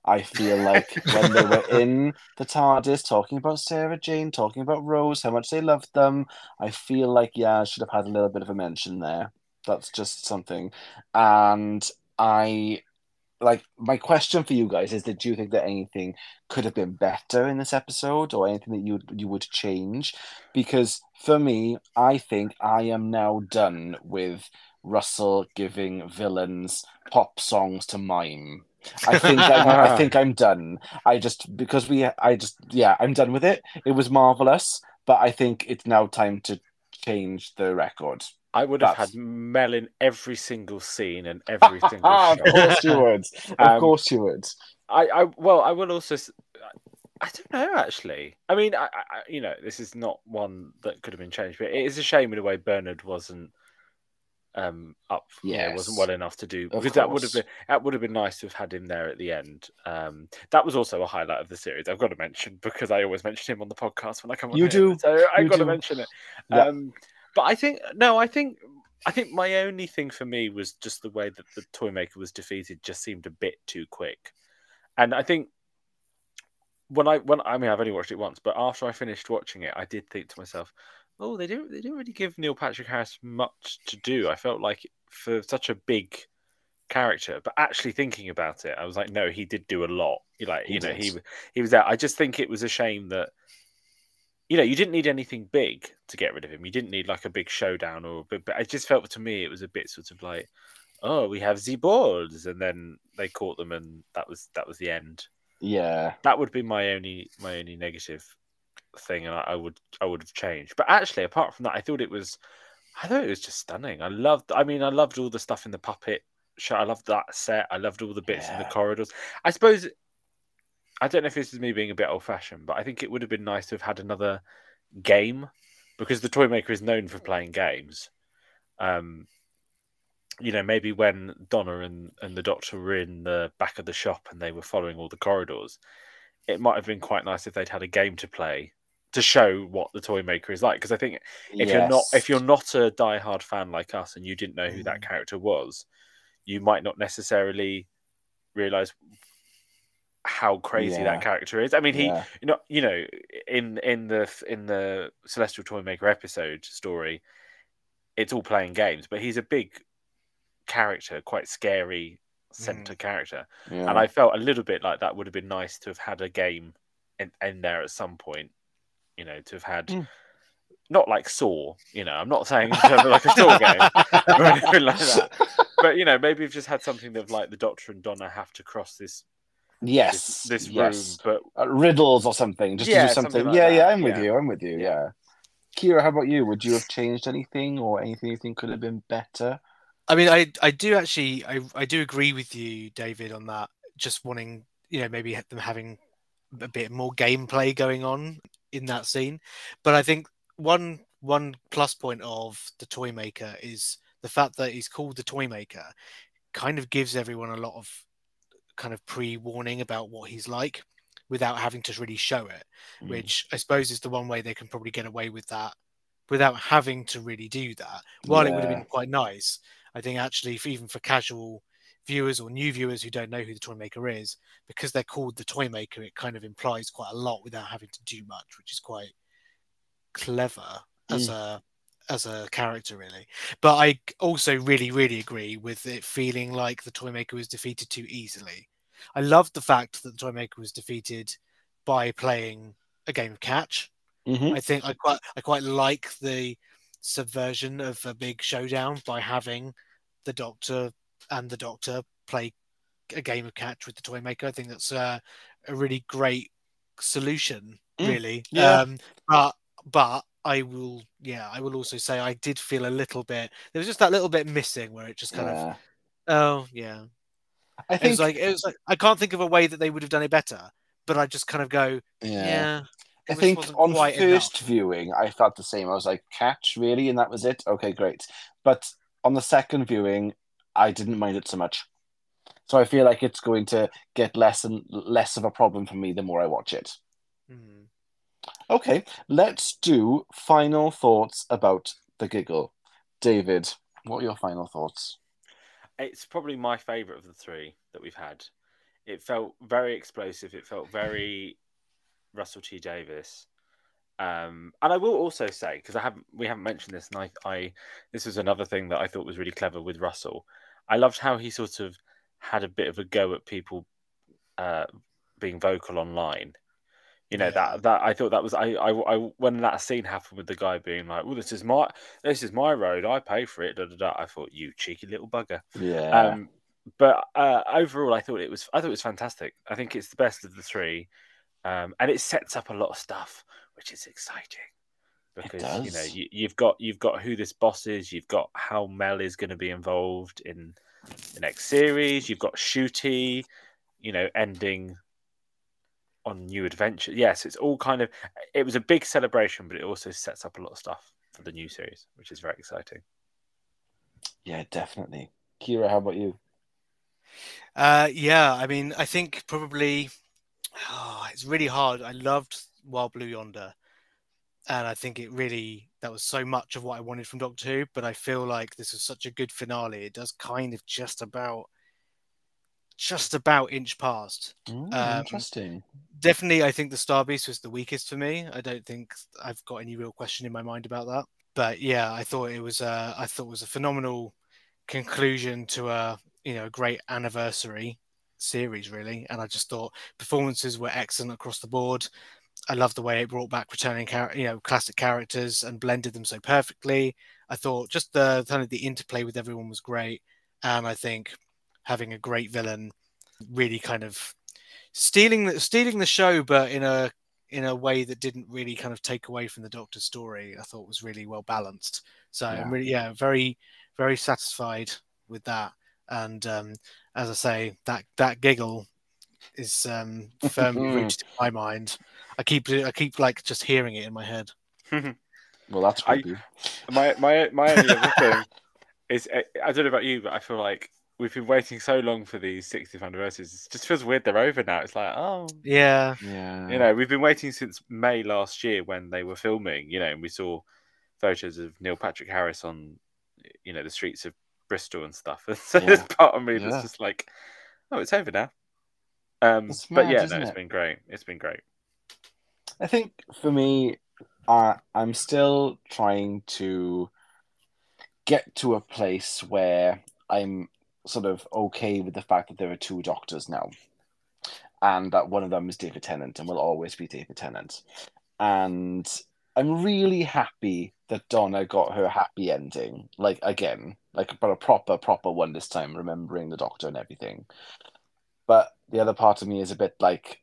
I feel like when they were in the TARDIS talking about Sarah Jane, talking about Rose, how much they loved them, I feel like Yaz should have had a little bit of a mention there. That's just something. And I like my question for you guys is that do you think that anything could have been better in this episode or anything that you you would change because for me i think i am now done with russell giving villains pop songs to mime i think I'm, i think i'm done. I just because we i just yeah i'm done with it. It was marvelous but i think it's now time to change the record. I would have That's- had Mel in every single scene and every single of course you would. Of Um, course you would. I, I well, I will also. I don't know actually. I mean, I, I, you know, this is not one that could have been changed, but it is a shame in a way Bernard wasn't um up. Yeah, wasn't well enough to do because that would have been that would have been nice to have had him there at the end. Um, that was also a highlight of the series. I've got to mention because I always mention him on the podcast when I come on. You here, do. so I got to mention it. Yeah. Um, but I think no, I think I think my only thing for me was just the way that the toy maker was defeated just seemed a bit too quick, and I think when I when I mean I've only watched it once, but after I finished watching it, I did think to myself, oh, they didn't they didn't really give Neil Patrick Harris much to do. I felt like for such a big character, but actually thinking about it, I was like, no, he did do a lot. Like He you know, did. he he was there. I just think it was a shame that you know you didn't need anything big to get rid of him. You didn't need like a big showdown or but, but I just felt to me it was a bit sort of like, oh, we have the balls, and then they caught them, and that was that was the end yeah that would be my only my only negative thing and I, I would I would have changed. But actually apart from that I thought it was I thought it was just stunning. I loved I mean I loved all the stuff in the puppet show. I loved that set. I loved all the bits in the corridors. I suppose I don't know if this is me being a bit old fashioned, but I think it would have been nice to have had another game because the toy maker is known for playing games. Um you know, maybe when Donna and, and the doctor were in the back of the shop and they were following all the corridors, it might have been quite nice if they'd had a game to play to show what the toy maker is like. Because I think if you're not if you're not a diehard fan like us and you didn't know who that mm. character was, you might not necessarily realize how crazy Yeah. that character is. I mean, he yeah. you know you know in in the in the celestial toy maker episode story it's all playing games but he's a big character quite scary center mm. character yeah. and i felt a little bit like that would have been nice to have had a game in, in there at some point you know to have had Mm. not like saw you know i'm not saying like a saw game or anything like that but you know maybe we've just had something of like the doctor and donna have to cross this Yes, this, this yes. room, but Uh, riddles or something, just to do something. something like yeah, that, yeah, I'm with yeah. you. I'm with you. Yeah. Keira, how about you? Would you have changed anything or anything you think could have been better? I mean, I I do actually I I do agree with you, David, on that. Just wanting you know maybe them having a bit more gameplay going on in that scene, but I think one one plus point of the toy maker is the fact that he's called the toy maker kind of gives everyone a lot of kind of pre-warning about what he's like without having to really show it Mm. which i suppose is the one way they can probably get away with that without having to really do that. While it would have been quite nice i think actually even for casual viewers or new viewers who don't know who the toy maker is because they're called the toy maker it kind of implies quite a lot without having to do much which is quite clever as a as a character really. But i also really really agree with it feeling like the toy maker was defeated too easily. I loved the fact that the toy maker was defeated by playing a game of catch. Mhm. i think i quite i quite like the subversion of a big showdown by having the doctor and the doctor play a game of catch with the toy maker i think that's a, a really great solution Mm, really yeah. um but but I will, yeah, I will also say I did feel a little bit. There was just that little bit missing where it just kind of, oh yeah, I it think. was like it was like I can't think of a way that they would have done it better. But I just kind of go, yeah. I think on first enough. viewing, I felt the same. I was like, catch, really? And that was it? Okay, great. But on the second viewing, I didn't mind it so much. So I feel like it's going to get less and less of a problem for me the more I watch it. Hmm. Okay, let's do final thoughts about the giggle. David, what are your final thoughts? it's probably my favorite of the three that we've had. It felt very explosive. It felt very Russell T Davies. Um, and I will also say because I haven't we haven't mentioned this, and I, I this was another thing that I thought was really clever with Russell. I loved how he sort of had a bit of a go at people uh, being vocal online. You know Yeah. that that I thought that was I, I I when that scene happened with the guy being like, "Well, this is my this is my road. I pay for it." Da, da, da. I thought, "You cheeky little bugger." Yeah. Um, but uh, overall, I thought it was I thought it was fantastic. I think it's the best of the three, um, and it sets up a lot of stuff, which is exciting because you know you, you've got you've got who this boss is, you've got how Mel is going to be involved in the next series, you've got Ncuti, you know, ending on new adventure. Yes, it's all kind of it was a big celebration, but it also sets up a lot of stuff for the new series, which is very exciting. yeah, definitely. Keira, how about you? Uh, yeah, I mean, I think probably oh, it's really hard. I loved Wild Blue Yonder, and I think it really that was so much of what I wanted from Doctor Who. But I feel like this was such a good finale. It does kind of just about, just about inch past. Mm, Um, interesting. Definitely, I think the Star Beast was the weakest for me. I don't think I've got any real question in my mind about that. But yeah, I thought it was a, I thought it was a phenomenal conclusion to a you know a great anniversary series really and i just thought performances were excellent across the board i love the way it brought back returning char- you know classic characters and blended them so perfectly i thought just the kind of the interplay with everyone was great and i think having a great villain really kind of stealing the stealing the show but in a in a way that didn't really kind of take away from the doctor's story i thought was really well balanced so Yeah. i'm really yeah very very satisfied with that and um, as I say, that that giggle is um, firmly rooted in my mind. I keep I keep like just hearing it in my head. Well, that's I- my my my only other thing is I I don't know about you, but I feel like we've been waiting so long for these 60th anniversaries. It just feels weird they're over now. It's like, oh, Yeah, Yeah. you know, we've been waiting since May last year when they were filming. You know, and we saw photos of Neil Patrick Harris on, you know, the streets of Bristol and stuff. And so Yeah. there's part of me Yeah. that's just like, oh, it's over now. Um, It's but yeah, isn't no, it's it? been great. It's been great. I think for me, uh, I'm still trying to get to a place where I'm sort of okay with the fact that there are two doctors now, and that one of them is David Tennant and will always be David Tennant. And I'm really happy that Donna got her happy ending, like again, like but a proper, proper one this time, remembering the doctor and everything. But the other part of me is a bit like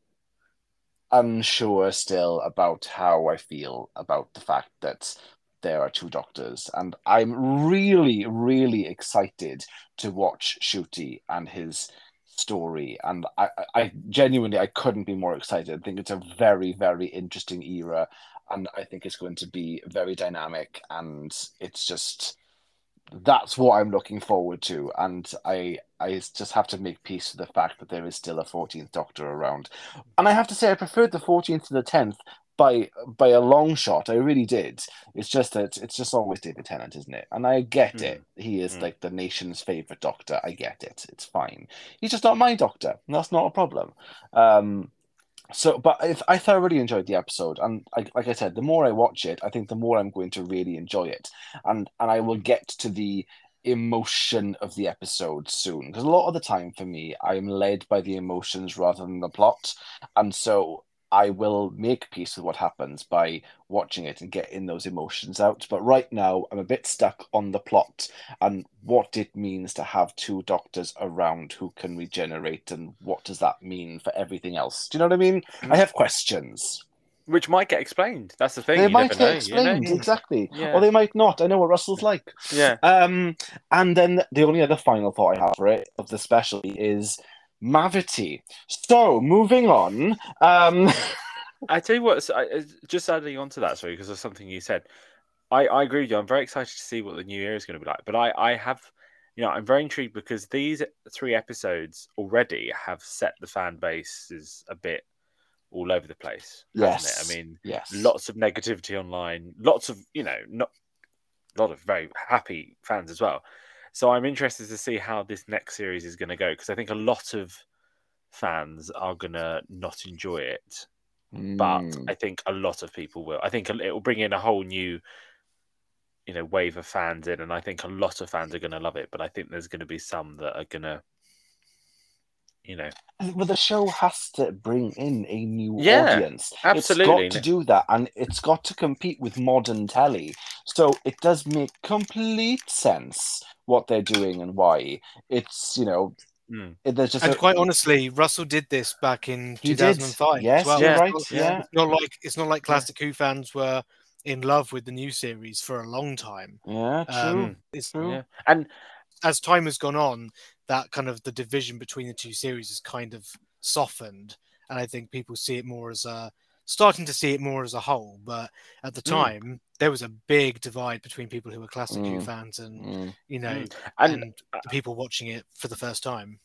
unsure still about how I feel about the fact that there are two doctors, and I'm really, really excited to watch Ncuti and his story. And I, I- genuinely, I couldn't be more excited. I think it's a very, very interesting era, and I think it's going to be very dynamic. And it's just that's what I'm looking forward to. And I, I just have to make peace with the fact that there is still a 14th Doctor around. And I have to say, I preferred the 14th to the 10th by by a long shot. I really did. It's just that it's just always David Tennant, isn't it? And I get Mm. it. He is Mm. like the nation's favorite Doctor. I get it. It's fine. He's just not my Doctor. That's not a problem. Um, so, but if I thoroughly enjoyed the episode, and I, like I said, the more I watch it, I think the more I'm going to really enjoy it, and and I will get to the emotion of the episode soon because a lot of the time for me, I am led by the emotions rather than the plot, and so I will make peace with what happens by watching it and getting those emotions out. But right now, I'm a bit stuck on the plot and what it means to have two doctors around who can regenerate and what does that mean for everything else. Do you know what I mean? I have questions. Which might get explained. That's the thing. They you might get know, you know? explained, exactly. Yeah. Or they might not. I know what Russell's like. Yeah. Um, and then the only other final thought I have for it of the specialty is Mavity. So moving on. Um, I tell you what, uh, just adding on to that, sorry, because of something you said. I, I agree with you. I'm very excited to see what the new year is going to be like. But I, I have, you know, I'm very intrigued because these three episodes already have set the fan bases a bit all over the place. Yes. I mean, yes. lots of negativity online, lots of, you know, not a lot of very happy fans as well. So I'm interested to see how this next series is going to go because I think a lot of fans are going to not enjoy it but Mm. I think a lot of people will. I think it will bring in a whole new, you know, wave of fans in, and I think a lot of fans are going to love it. But I think there's going to be some that are going to, you know, Well, the show has to bring in a new Yeah, audience. absolutely. It's got to do that, and it's got to compete with modern telly. So it does make complete sense what they're doing and why. It's you know, Mm. there's just And a- quite honestly, Russell did this back in he did. 2005. Yes, well. Yeah. right. It's Yeah, It's not like it's not like Classic Who fans were in love with the new series for a long time. yeah, true. Um, it's true. yeah. And as time has gone on, that kind of the division between the two series is kind of softened, and I think people see it more as a starting to see it more as a whole. But at the Mm. time, there was a big divide between people who were Classic Who Mm. fans and Mm. you know Mm. and, and the people watching it for the first time.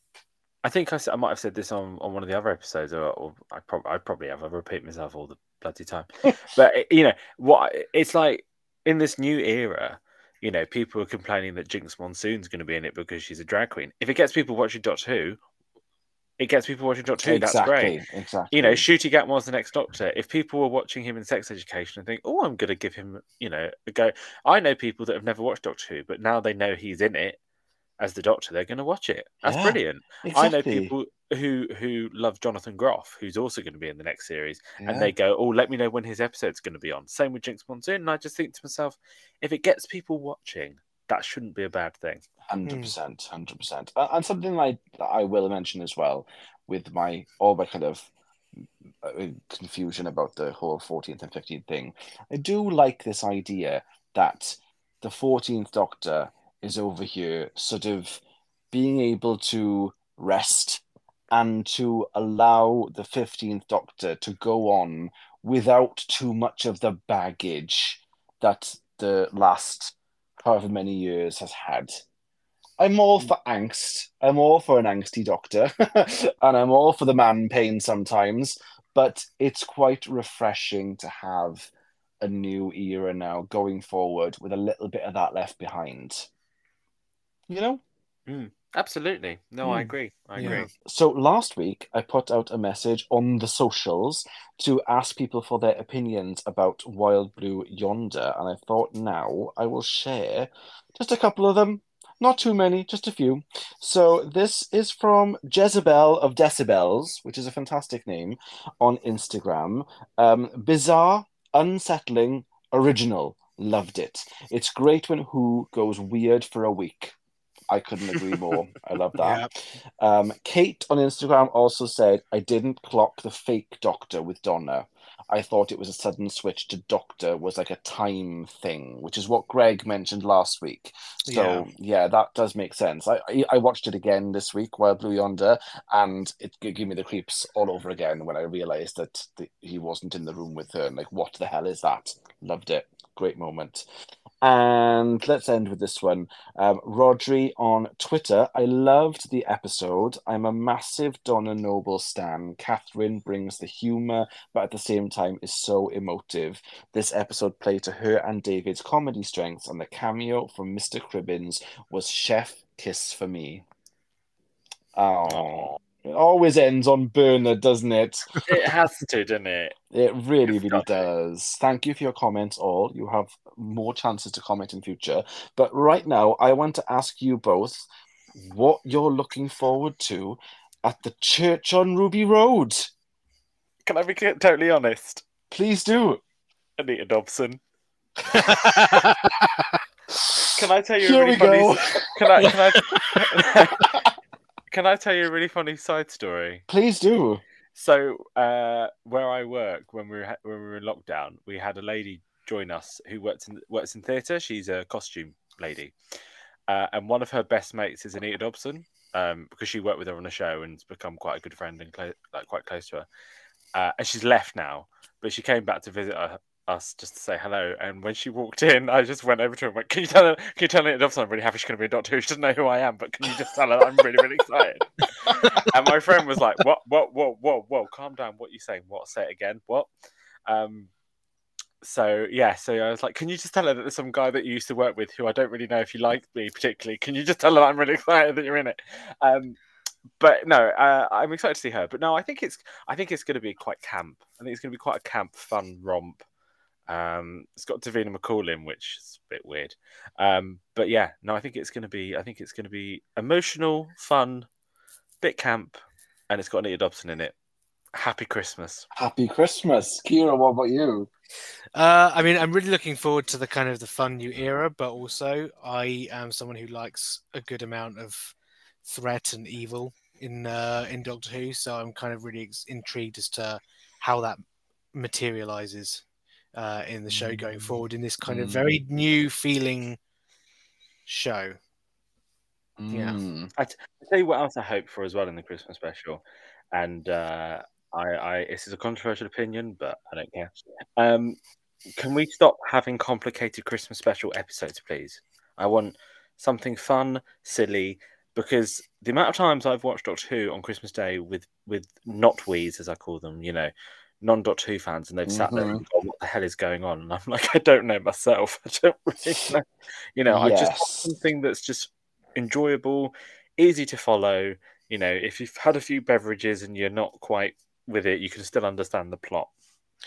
I think I might have said this on, on one of the other episodes, or, or I probably I probably have. I repeat myself all the bloody time. but you know what? It's like in this new era. You know, people are complaining that Jinkx Monsoon's going to be in it because she's a drag queen. If it gets people watching Doctor Who, it gets people watching Doctor Who. That's great. Exactly. Exactly. you know, Ncuti Gatwa's the next Doctor. If people were watching him in Sex Education and think, "Oh, I'm going to give him," you know, a go. I know people that have never watched Doctor Who, but now they know he's in it as the Doctor. They're going to watch it. That's Yeah, brilliant. I know people who who love Jonathan Groff, who's also going to be in the next series, Yeah. and they go, "Oh, let me know when his episode's going to be on." Same with Jinkx Monsoon, and I just think to myself, if it gets people watching, that shouldn't be a bad thing. Hundred percent, hundred percent, and something I I will mention as well with my all my kind of uh, confusion about the whole fourteenth and fifteenth thing. I do like this idea that the fourteenth Doctor is over here, sort of being able to rest and to allow the fifteenth Doctor to go on without too much of the baggage that the last however many years has had. I'm all mm. for angst. I'm all for an angsty doctor, and I'm all for the man pain sometimes. But it's quite refreshing to have a new era now going forward with a little bit of that left behind. You know? Mm. Absolutely. No, I Hmm. agree. I Yeah. agree. So last week, I put out a message on the socials to ask people for their opinions about Wild Blue Yonder, and I thought now I will share just a couple of them. Not too many, just a few. So this is from Jezebel of Decibels, which is a fantastic name, on Instagram. Um, bizarre, unsettling, original. Loved it. It's great when Who goes weird for a week. I couldn't agree more. I love that. Um, Kate on Instagram also said, I didn't clock the fake doctor with Donna. I thought it was a sudden switch to doctor was like a time thing, which is what Greg mentioned last week. So yeah, that does make sense. I, I I watched it again this week Wild Blue Yonder, and it gave me the creeps all over again when I realised that the, he wasn't in the room with her. And like, what the hell is that? Loved it. Great moment. And let's end with this one. Um, Rodri on Twitter. I loved the episode. I'm a massive Donna Noble stan. Catherine brings the humour, but at the same time is so emotive. This episode played to her and David's comedy strengths, and the cameo from Mr. Cribbins was chef kiss for me. Oh, it always ends on Bernard, doesn't it? It has to, doesn't it? It really, You've really does. Thank you for your comments, all. You have more chances to comment in future. But right now, I want to ask you both what you're looking forward to at the church on Ruby Road. Can I be totally honest? Please do. Anita Dobson. Can I tell you Here a really we funny? go. Can I? Can I? can I tell you a really funny side story? Please do. So, uh, where I work, when we were when we were in lockdown, we had a lady join us who works in works in theatre. She's a costume lady, uh, and one of her best mates is Anita Dobson, um, because she worked with her on a show and's become quite a good friend and clo- like quite close to her. Uh, and she's left now, but she came back to visit her, us just to say hello. And when she walked in, I just went over to her and went, "Can you tell her? Can you tell her, I'm really happy she's going to be a doctor who she doesn't know who I am, but can you just tell her I'm really really excited?" and my friend was like, "What? What? What? Whoa! Whoa! Calm down. What are you saying? What? Say it again. What?" Um. So yeah, so I was like, "Can you just tell her that there's some guy that you used to work with who I don't really know if you like me particularly? Can you just tell her I'm really excited that you're in it?" Um. But no, uh, I'm excited to see her. But no, I think it's I think it's going to be quite camp. I think it's going to be quite a camp, fun romp. Um, it's got Davina McCall in, which is a bit weird. Um, but yeah, no, I think it's going to be. I think it's going to be emotional, fun, bit camp, and it's got Anita Dobson in it. Happy Christmas. Happy Christmas. Keira, what about you? Uh, I mean, I'm really looking forward to the kind of the fun new era, but also I am someone who likes a good amount of threat and evil in uh, in Doctor Who. So I'm kind of really ex- intrigued as to how that materializes uh, in the show going forward in this kind of very new feeling show. Yeah. Mm. I, t- I tell you what else I hope for as well in the Christmas special, and uh, I, I this is a controversial opinion, but I don't care. Um, can we stop having complicated Christmas special episodes, please? I want something fun, silly, because the amount of times I've watched Doctor Who on Christmas Day with with not wees as I call them, you know, non Doctor Who fans, and they've sat there and mm-hmm. gone, "What the hell is going on?" And I'm like, I don't know myself. I don't really know. You know, I just want something that's just enjoyable, easy to follow. You know, if you've had a few beverages and you're not quite with it, you can still understand the plot.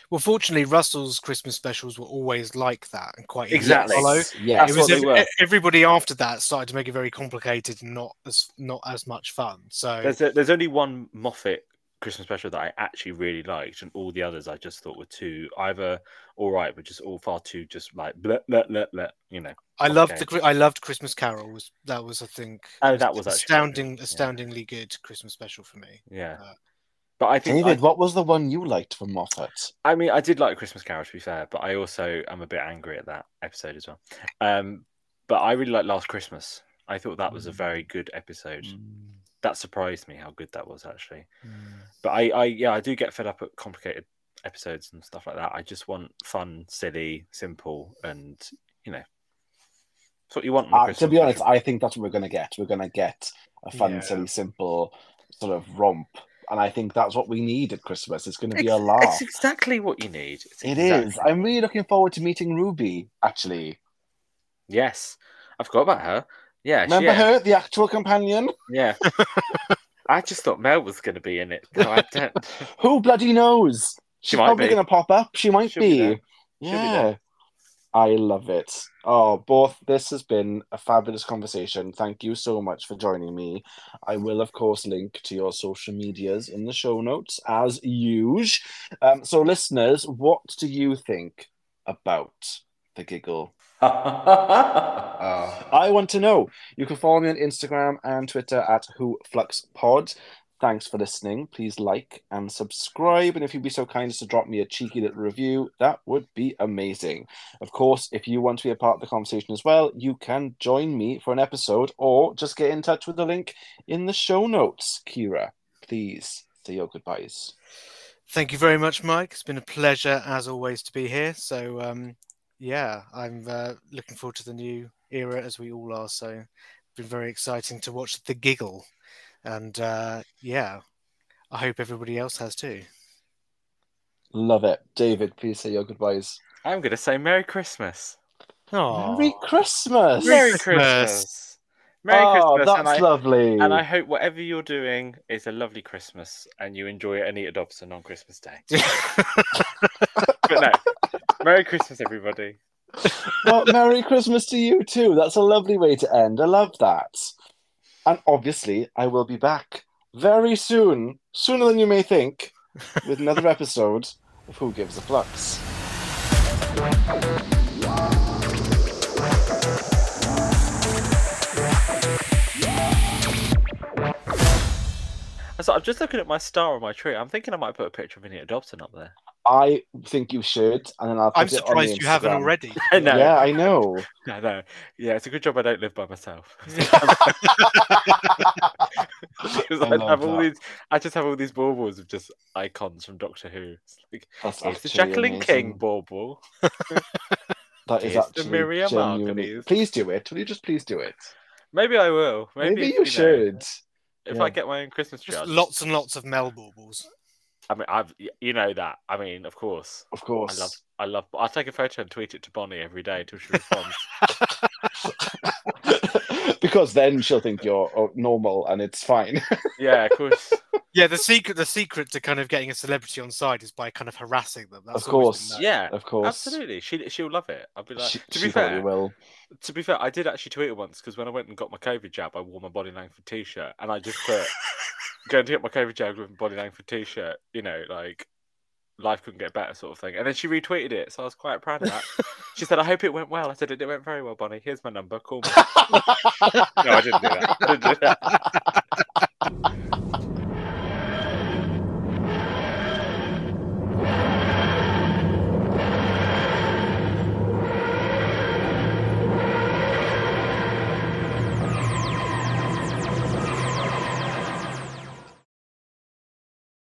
Well, fortunately, Russell's Christmas specials were always like that and quite easy Exactly. to follow. Yes. That's it was ev- everybody after that started to make it very complicated and not as not as much fun. So There's a, there's only one Moffat Christmas special that I actually really liked, and all the others I just thought were too either all right, but just all far too just like bleh, bleh, bleh, bleh, you know. I loved okay. the I loved Christmas Carols. That was I think Oh, that was astounding, good, yeah. astoundingly good Christmas special for me. Yeah, Uh, but I think David, I, what was the one you liked from Moffat? I mean I did like Christmas Carol to be fair, but I also am a bit angry at that episode as well. Um, but I really liked Last Christmas. I thought that was a very good episode. That surprised me how good that was actually. But I, I yeah, I do get fed up at complicated episodes and stuff like that. I just want fun, silly, simple, and you know, it's what you want. Uh, to be honest. I think that's what we're going to get. We're going to get a fun, Yeah. silly, simple sort of romp. And I think that's what we need at Christmas. It's going to be a laugh. It's exactly what you need. It's It exactly- is. I'm really looking forward to meeting Ruby, actually. Yes, I forgot about her. Yeah, Remember yeah, her, the actual companion? Yeah. I just thought Mel was going to be in it. No, I don't. Who bloody knows? She's might probably be. going to pop up. She might She'll be be. She'll be yeah. I love it. Oh, both. This has been a fabulous conversation. Thank you so much for joining me. I will, of course, link to your social medias in the show notes as usual. Um, so, listeners, what do you think about the giggle? I want to know. You can follow me on Instagram and Twitter at WhoFluxPod. Thanks for listening. Please like and subscribe. And if you'd be so kind as to drop me a cheeky little review, that would be amazing. Of course, if you want to be a part of the conversation as well, you can join me for an episode or just get in touch with the link in the show notes. Keira, please say your goodbyes. Thank you very much, Mike. It's been a pleasure as always to be here. So um, yeah, I'm uh, looking forward to the new era as we all are. So it's been very exciting to watch the giggle, and uh, yeah, I hope everybody else has too. Love it. David, please say your goodbyes. I'm going to say Merry Christmas. Oh, Merry Christmas. Merry Christmas. Christmas. Merry oh, Christmas. that's and I, lovely. and I hope whatever you're doing is a lovely Christmas and you enjoy Anita Dobson on Christmas Day. But no, Merry Christmas, everybody. well, Merry Christmas to you too. That's a lovely way to end. I love that. And obviously, I will be back very soon, sooner than you may think, with another episode of Who Gives a Flux. So I'm just looking at my star on my tree. I'm thinking I might put a picture of Anita Dobson up there. I think you should, and then I'll put I'm it on the surprised you haven't Instagram. already. I know. Yeah, I know. I know. Yeah, it's a good job I don't live by myself. Because I I, love have all that. these, I just have all these baubles of just icons from Doctor Who. It's like, That's here's the actually Jacqueline amazing. King bauble. That is Here's the actually Miriam genuinely. Margolyes. Please do it. Will you just please do it? Maybe I will. Maybe, Maybe, if, you know, should. If Yeah. I get my own Christmas tree, Just I'll lots and lots of Mel baubles. I mean, I've you know that. I mean, of course. Of course. I love, I love. I'll take a photo and tweet it to Bonnie every day until she responds. because then she'll think you're uh, normal and it's fine. yeah, of course. Yeah, the secret the secret to kind of getting a celebrity on side is by kind of harassing them. That's Of course. Yeah, of course. absolutely. She she'll love it. I'll be like. She, to be probably fair, will. To be fair, I did actually tweet it once because when I went and got my COVID jab, I wore my Bonnie Langford t-shirt, and I just put going to get my COVID jab with my Bonnie Langford t-shirt. You know, like life couldn't get better, sort of thing. And then she retweeted it, so I was quite proud of that. she said, "I hope it went well." I said, "It went very well, Bonnie. Here's my number. Call me." no, I didn't do that. I didn't do that.